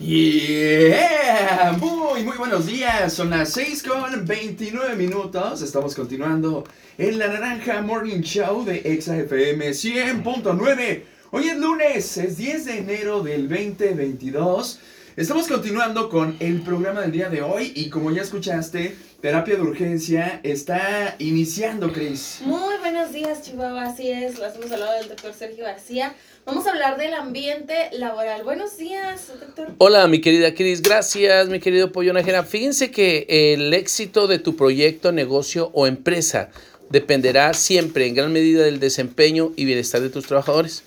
Yeah, muy, buenos días. Son las 6 con 29 minutos. Estamos continuando en la Naranja Morning Show de ExaFM 100.9. Hoy es lunes, es 10 de enero del 2022. Estamos continuando con el programa del día de hoy y como ya escuchaste, terapia de urgencia está iniciando, Cris. Muy buenos días, Chihuahua. Así es, lo hemos hablado del doctor Sergio García. Vamos a hablar del ambiente laboral. Buenos días, doctor. Hola, mi querida Cris. Gracias, mi querido Pollo Najera. Fíjense que el éxito de tu proyecto, negocio o empresa dependerá siempre en gran medida del desempeño y bienestar de tus trabajadores.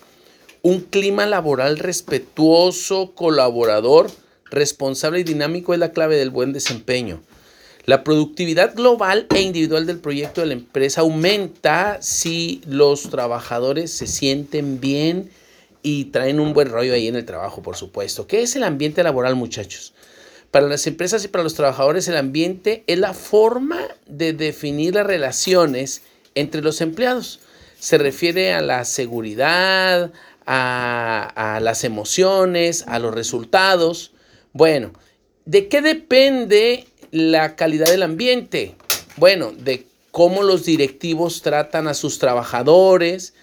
Un clima laboral respetuoso, colaborador, responsable y dinámico es la clave del buen desempeño. La productividad global e individual del proyecto de la empresa aumenta si los trabajadores se sienten bien y traen un buen rollo ahí en el trabajo, por supuesto. ¿Qué es el ambiente laboral, muchachos? Para las empresas y para los trabajadores, el ambiente es la forma de definir las relaciones entre los empleados. Se refiere a la seguridad, a, las emociones, a los resultados. Bueno, ¿de qué depende la calidad del ambiente? Bueno, de cómo los directivos tratan a sus trabajadores,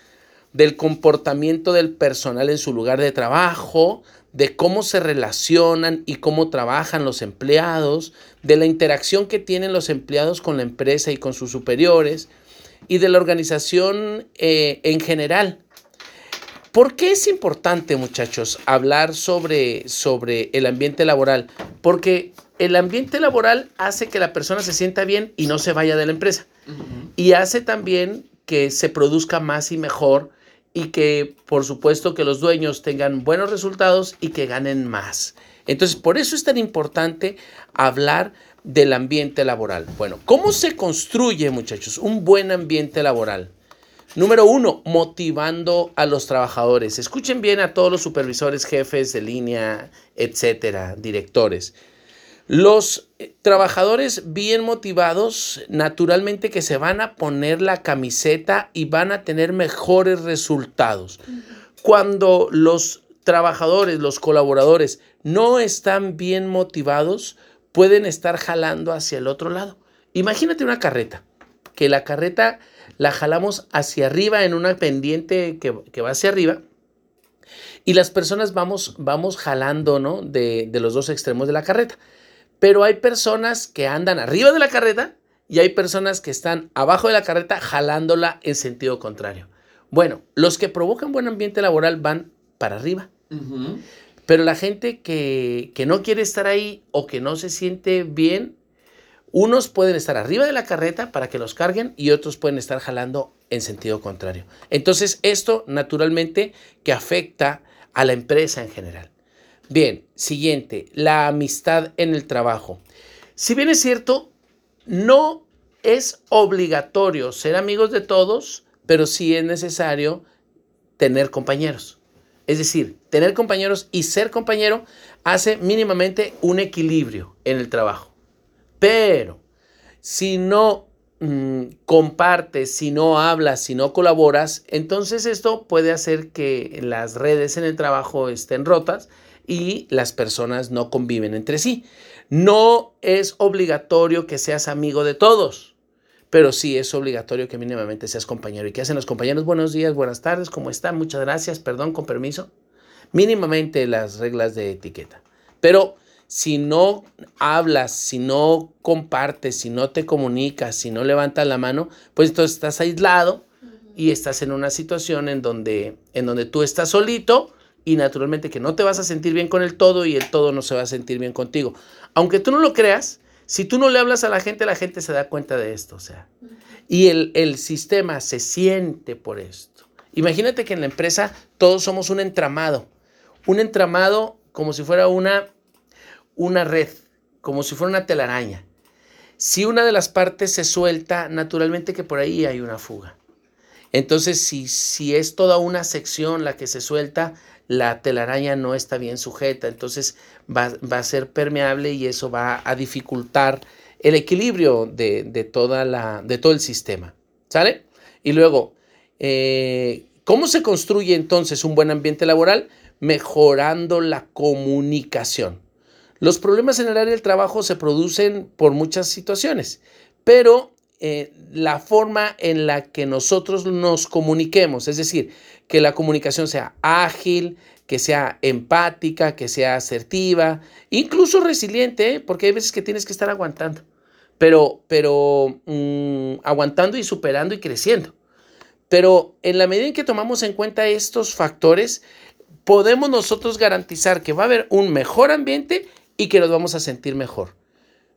del comportamiento del personal en su lugar de trabajo, de cómo se relacionan y cómo trabajan los empleados, de la interacción que tienen los empleados con la empresa y con sus superiores, y de la organización eh, en general. ¿Por qué es importante, muchachos, hablar sobre, sobre el ambiente laboral? Porque el ambiente laboral hace que la persona se sienta bien y no se vaya de la empresa. Y hace también que se produzca más y mejor y que, por supuesto, que los dueños tengan buenos resultados y que ganen más. Entonces, por eso es tan importante hablar del ambiente laboral. Bueno, ¿cómo se construye, muchachos, un buen ambiente laboral? Número uno, motivando a los trabajadores. Escuchen bien a todos los supervisores, jefes de línea, etcétera, directores. Los eh, trabajadores bien motivados, naturalmente que se van a poner la camiseta y van a tener mejores resultados. Cuando los trabajadores, los colaboradores no están bien motivados, pueden estar jalando hacia el otro lado. Imagínate una carreta, que la carreta la jalamos hacia arriba en una pendiente que, va hacia arriba y las personas vamos, vamos jalando ¿no? de, de los dos extremos de la carreta. Pero hay personas que andan arriba de la carreta y hay personas que están abajo de la carreta jalándola en sentido contrario. Bueno, los que provocan buen ambiente laboral van para arriba. Pero la gente que, que, no quiere estar ahí o que no se siente bien, unos pueden estar arriba de la carreta para que los carguen y otros pueden estar jalando en sentido contrario. Entonces, esto naturalmente que afecta a la empresa en general. Bien, siguiente, la amistad en el trabajo. Si bien es cierto, no es obligatorio ser amigos de todos, pero sí es necesario tener compañeros. Es decir, tener compañeros y ser compañero hace mínimamente un equilibrio en el trabajo. Pero si no mm, compartes, si no hablas, si no colaboras, entonces esto puede hacer que las redes en el trabajo estén rotas y las personas no conviven entre sí. No es obligatorio que seas amigo de todos, pero sí es obligatorio que mínimamente seas compañero. ¿Y qué hacen los compañeros? Buenos días, buenas tardes, ¿cómo están? Muchas gracias, perdón, con permiso. Mínimamente las reglas de etiqueta. Pero si no hablas, si no compartes, si no te comunicas, si no levantas la mano, pues entonces estás aislado y estás en una situación en donde, en donde tú estás solito y naturalmente que no te vas a sentir bien con el todo y el todo no se va a sentir bien contigo. Aunque tú no lo creas, si tú no le hablas a la gente, la gente se da cuenta de esto, o sea. Y el, el sistema se siente por esto. Imagínate que en la empresa todos somos un entramado, un entramado como si fuera una, una red, como si fuera una telaraña. Si una de las partes se suelta, naturalmente que por ahí hay una fuga. Entonces, si, si es toda una sección la que se suelta, la telaraña no está bien sujeta, entonces va, a ser permeable y eso va a dificultar el equilibrio de, toda la, de todo el sistema. ¿Sale? Y luego, eh, ¿cómo se construye entonces un buen ambiente laboral? mejorando la comunicación. Los problemas en el área del trabajo se producen por muchas situaciones, pero eh, la forma en la que nosotros nos comuniquemos, es decir, que la comunicación sea ágil, que sea empática, que sea asertiva, incluso resiliente, ¿eh? porque hay veces que tienes que estar aguantando, pero, pero mm, aguantando y superando y creciendo. Pero en la medida en que tomamos en cuenta estos factores, podemos nosotros garantizar que va a haber un mejor ambiente y que nos vamos a sentir mejor.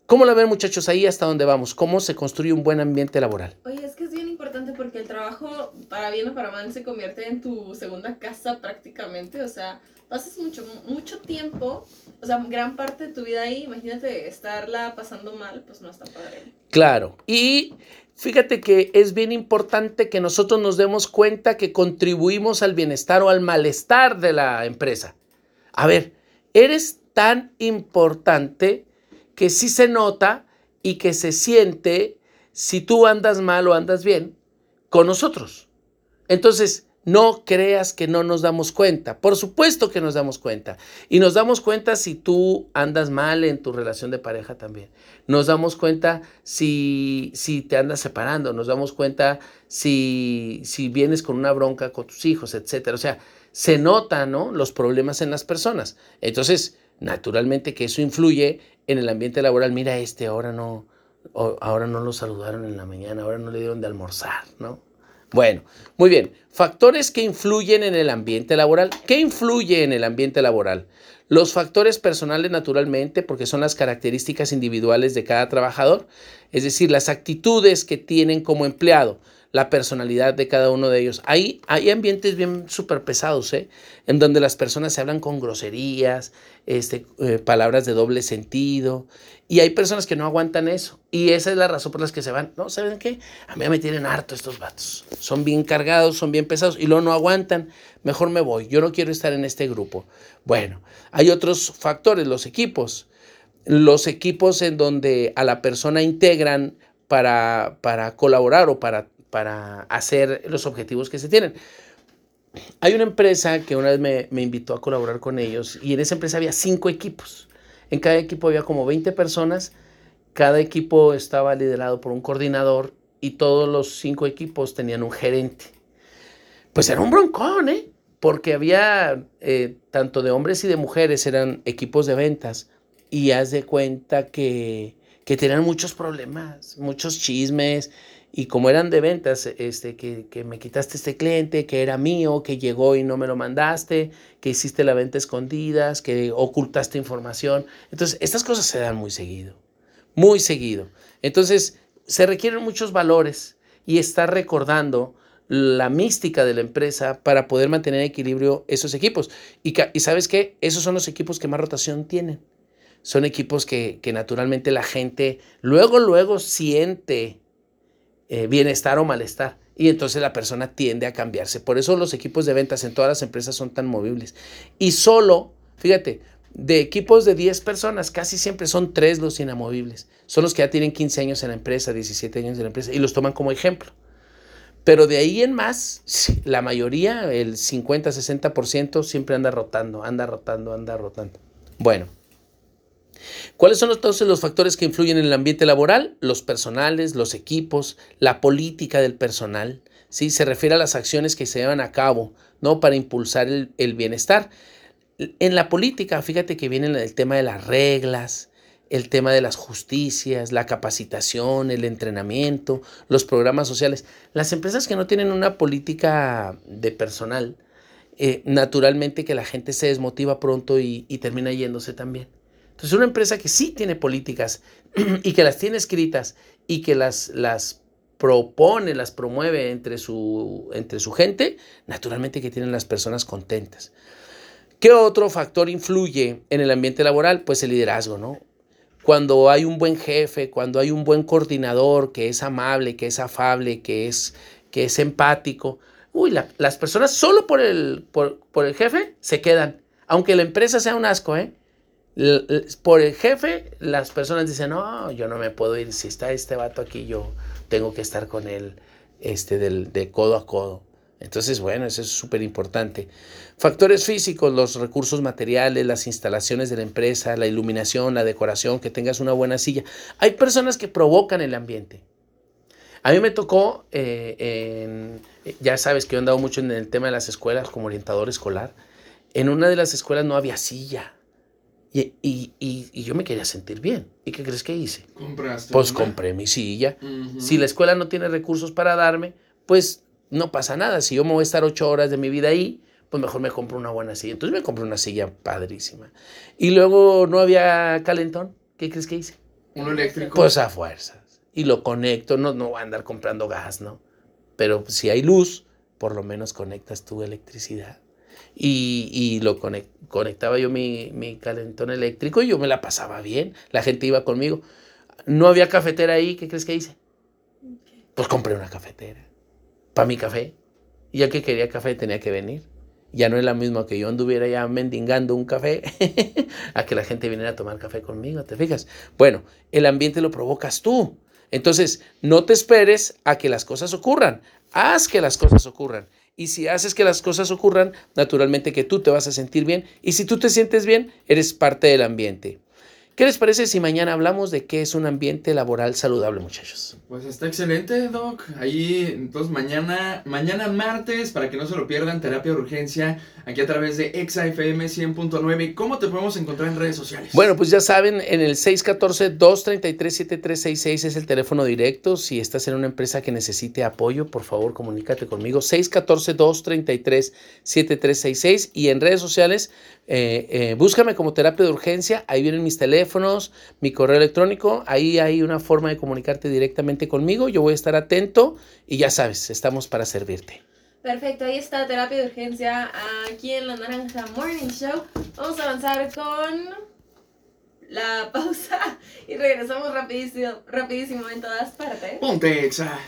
¿Cómo la ven muchachos ahí hasta dónde vamos? ¿Cómo se construye un buen ambiente laboral? Oye, es que es bien importante porque el trabajo, para bien o para mal, se convierte en tu segunda casa prácticamente. O sea, pasas mucho, mucho tiempo, o sea, gran parte de tu vida ahí. Imagínate estarla pasando mal, pues no está padre. Claro. Y fíjate que es bien importante que nosotros nos demos cuenta que contribuimos al bienestar o al malestar de la empresa. A ver, eres tan importante que sí se nota y que se siente si tú andas mal o andas bien con nosotros. Entonces, no creas que no nos damos cuenta. Por supuesto que nos damos cuenta. Y nos damos cuenta si tú andas mal en tu relación de pareja también. Nos damos cuenta si, si te andas separando. Nos damos cuenta si, si vienes con una bronca con tus hijos, etc. O sea, se notan ¿no? los problemas en las personas. Entonces, Naturalmente que eso influye en el ambiente laboral. Mira, este ahora no, ahora no lo saludaron en la mañana, ahora no le dieron de almorzar, ¿no? Bueno, muy bien. Factores que influyen en el ambiente laboral. ¿Qué influye en el ambiente laboral? Los factores personales naturalmente, porque son las características individuales de cada trabajador, es decir, las actitudes que tienen como empleado la personalidad de cada uno de ellos. Hay, hay ambientes bien súper pesados, ¿eh? En donde las personas se hablan con groserías, este, eh, palabras de doble sentido, y hay personas que no aguantan eso. Y esa es la razón por la que se van. No, ¿saben qué? A mí me tienen harto estos vatos. Son bien cargados, son bien pesados, y luego no aguantan. Mejor me voy. Yo no quiero estar en este grupo. Bueno, hay otros factores, los equipos. Los equipos en donde a la persona integran para, para colaborar o para para hacer los objetivos que se tienen. Hay una empresa que una vez me, invitó a colaborar con ellos y en esa empresa había cinco equipos. En cada equipo había como 20 personas. Cada equipo estaba liderado por un coordinador y todos los cinco equipos tenían un gerente. Pues era un broncón, ¿eh? Porque había eh, tanto de hombres y de mujeres, eran equipos de ventas. Y haz de cuenta que, que tenían muchos problemas, muchos chismes y como eran de ventas, este, que, que, me quitaste este cliente, que era mío, que llegó y no me lo mandaste, que hiciste la venta escondidas, que ocultaste información. Entonces, estas cosas se dan muy seguido, muy seguido. Entonces, se requieren muchos valores y estar recordando la mística de la empresa para poder mantener en equilibrio esos equipos. Y, y sabes qué, esos son los equipos que más rotación tienen. Son equipos que, que naturalmente la gente luego, luego siente eh, bienestar o malestar. Y entonces la persona tiende a cambiarse. Por eso los equipos de ventas en todas las empresas son tan movibles. Y solo, fíjate, de equipos de 10 personas, casi siempre son 3 los inamovibles. Son los que ya tienen 15 años en la empresa, 17 años en la empresa, y los toman como ejemplo. Pero de ahí en más, la mayoría, el 50-60%, siempre anda rotando, anda rotando, anda rotando. Bueno. ¿Cuáles son entonces los factores que influyen en el ambiente laboral? Los personales, los equipos, la política del personal. ¿sí? Se refiere a las acciones que se llevan a cabo ¿no? para impulsar el, bienestar. En la política, fíjate que viene el tema de las reglas, el tema de las justicias, la capacitación, el entrenamiento, los programas sociales. Las empresas que no tienen una política de personal, eh, naturalmente que la gente se desmotiva pronto y termina yéndose también. Entonces, una empresa que sí tiene políticas y que las tiene escritas y que las, las propone, las promueve entre su, entre su gente, naturalmente que tienen las personas contentas. ¿Qué otro factor influye en el ambiente laboral? Pues el liderazgo, ¿no? Cuando hay un buen jefe, cuando hay un buen coordinador que es amable, que es afable, que es, que es empático, uy, las personas solo por el, por, por el jefe se quedan. Aunque la empresa sea un asco, ¿eh? Por el jefe, las personas dicen, no, yo no me puedo ir, si está este vato aquí, yo tengo que estar con él este, del, de codo a codo. Entonces, bueno, eso es súper importante. Factores físicos, los recursos materiales, las instalaciones de la empresa, la iluminación, la decoración, que tengas una buena silla. Hay personas que provocan el ambiente. A mí me tocó, eh, ya sabes que yo he andado mucho en el tema de las escuelas como orientador escolar. En una de las escuelas no había silla. Y, y, yo me quería sentir bien. ¿Y qué crees que hice? ¿Compraste pues compré mi silla. Si la escuela no tiene recursos para darme, pues no pasa nada. Si yo me voy a estar ocho horas de mi vida ahí, pues mejor me compro una buena silla. Entonces me compré una silla padrísima. Y luego no había calentón. ¿Qué crees que hice? ¿Uno eléctrico? Pues a fuerzas. Y lo conecto. No, no voy a andar comprando gas, ¿no? Pero si hay luz, por lo menos conectas tu electricidad. Y, y lo conectaba yo mi, mi calentón eléctrico y yo me la pasaba bien. La gente iba conmigo. No había cafetera ahí. ¿Qué crees que hice? Pues compré una cafetera para mi café. Ya que quería café tenía que venir. Ya no es la misma que yo anduviera ya mendigando un café a que la gente viniera a tomar café conmigo, ¿te fijas? Bueno, el ambiente lo provocas tú. Entonces, no te esperes a que las cosas ocurran. Haz que las cosas ocurran. Y si haces que las cosas ocurran, naturalmente que tú te vas a sentir bien. Y si tú te sientes bien, eres parte del ambiente. ¿Qué les parece si mañana hablamos de qué es un ambiente laboral saludable, muchachos? Pues está excelente, Doc. Ahí, entonces mañana, mañana martes, para que no se lo pierdan, terapia de urgencia, aquí a través de ExaFM 100.9. ¿Cómo te podemos encontrar en redes sociales? Bueno, pues ya saben, en el 614-233-7366 es el teléfono directo. Si estás en una empresa que necesite apoyo, por favor, comunícate conmigo. 614-233-7366 y en redes sociales, eh, eh, búscame como terapia de urgencia. Ahí vienen mis teléfonos teléfonos, mi correo electrónico, ahí hay una forma de comunicarte directamente conmigo, yo voy a estar atento y ya sabes, estamos para servirte. Perfecto, ahí está terapia de urgencia aquí en la Naranja Morning Show. Vamos a avanzar con la pausa y regresamos rapidísimo, rapidísimo en todas partes. Ponte exa.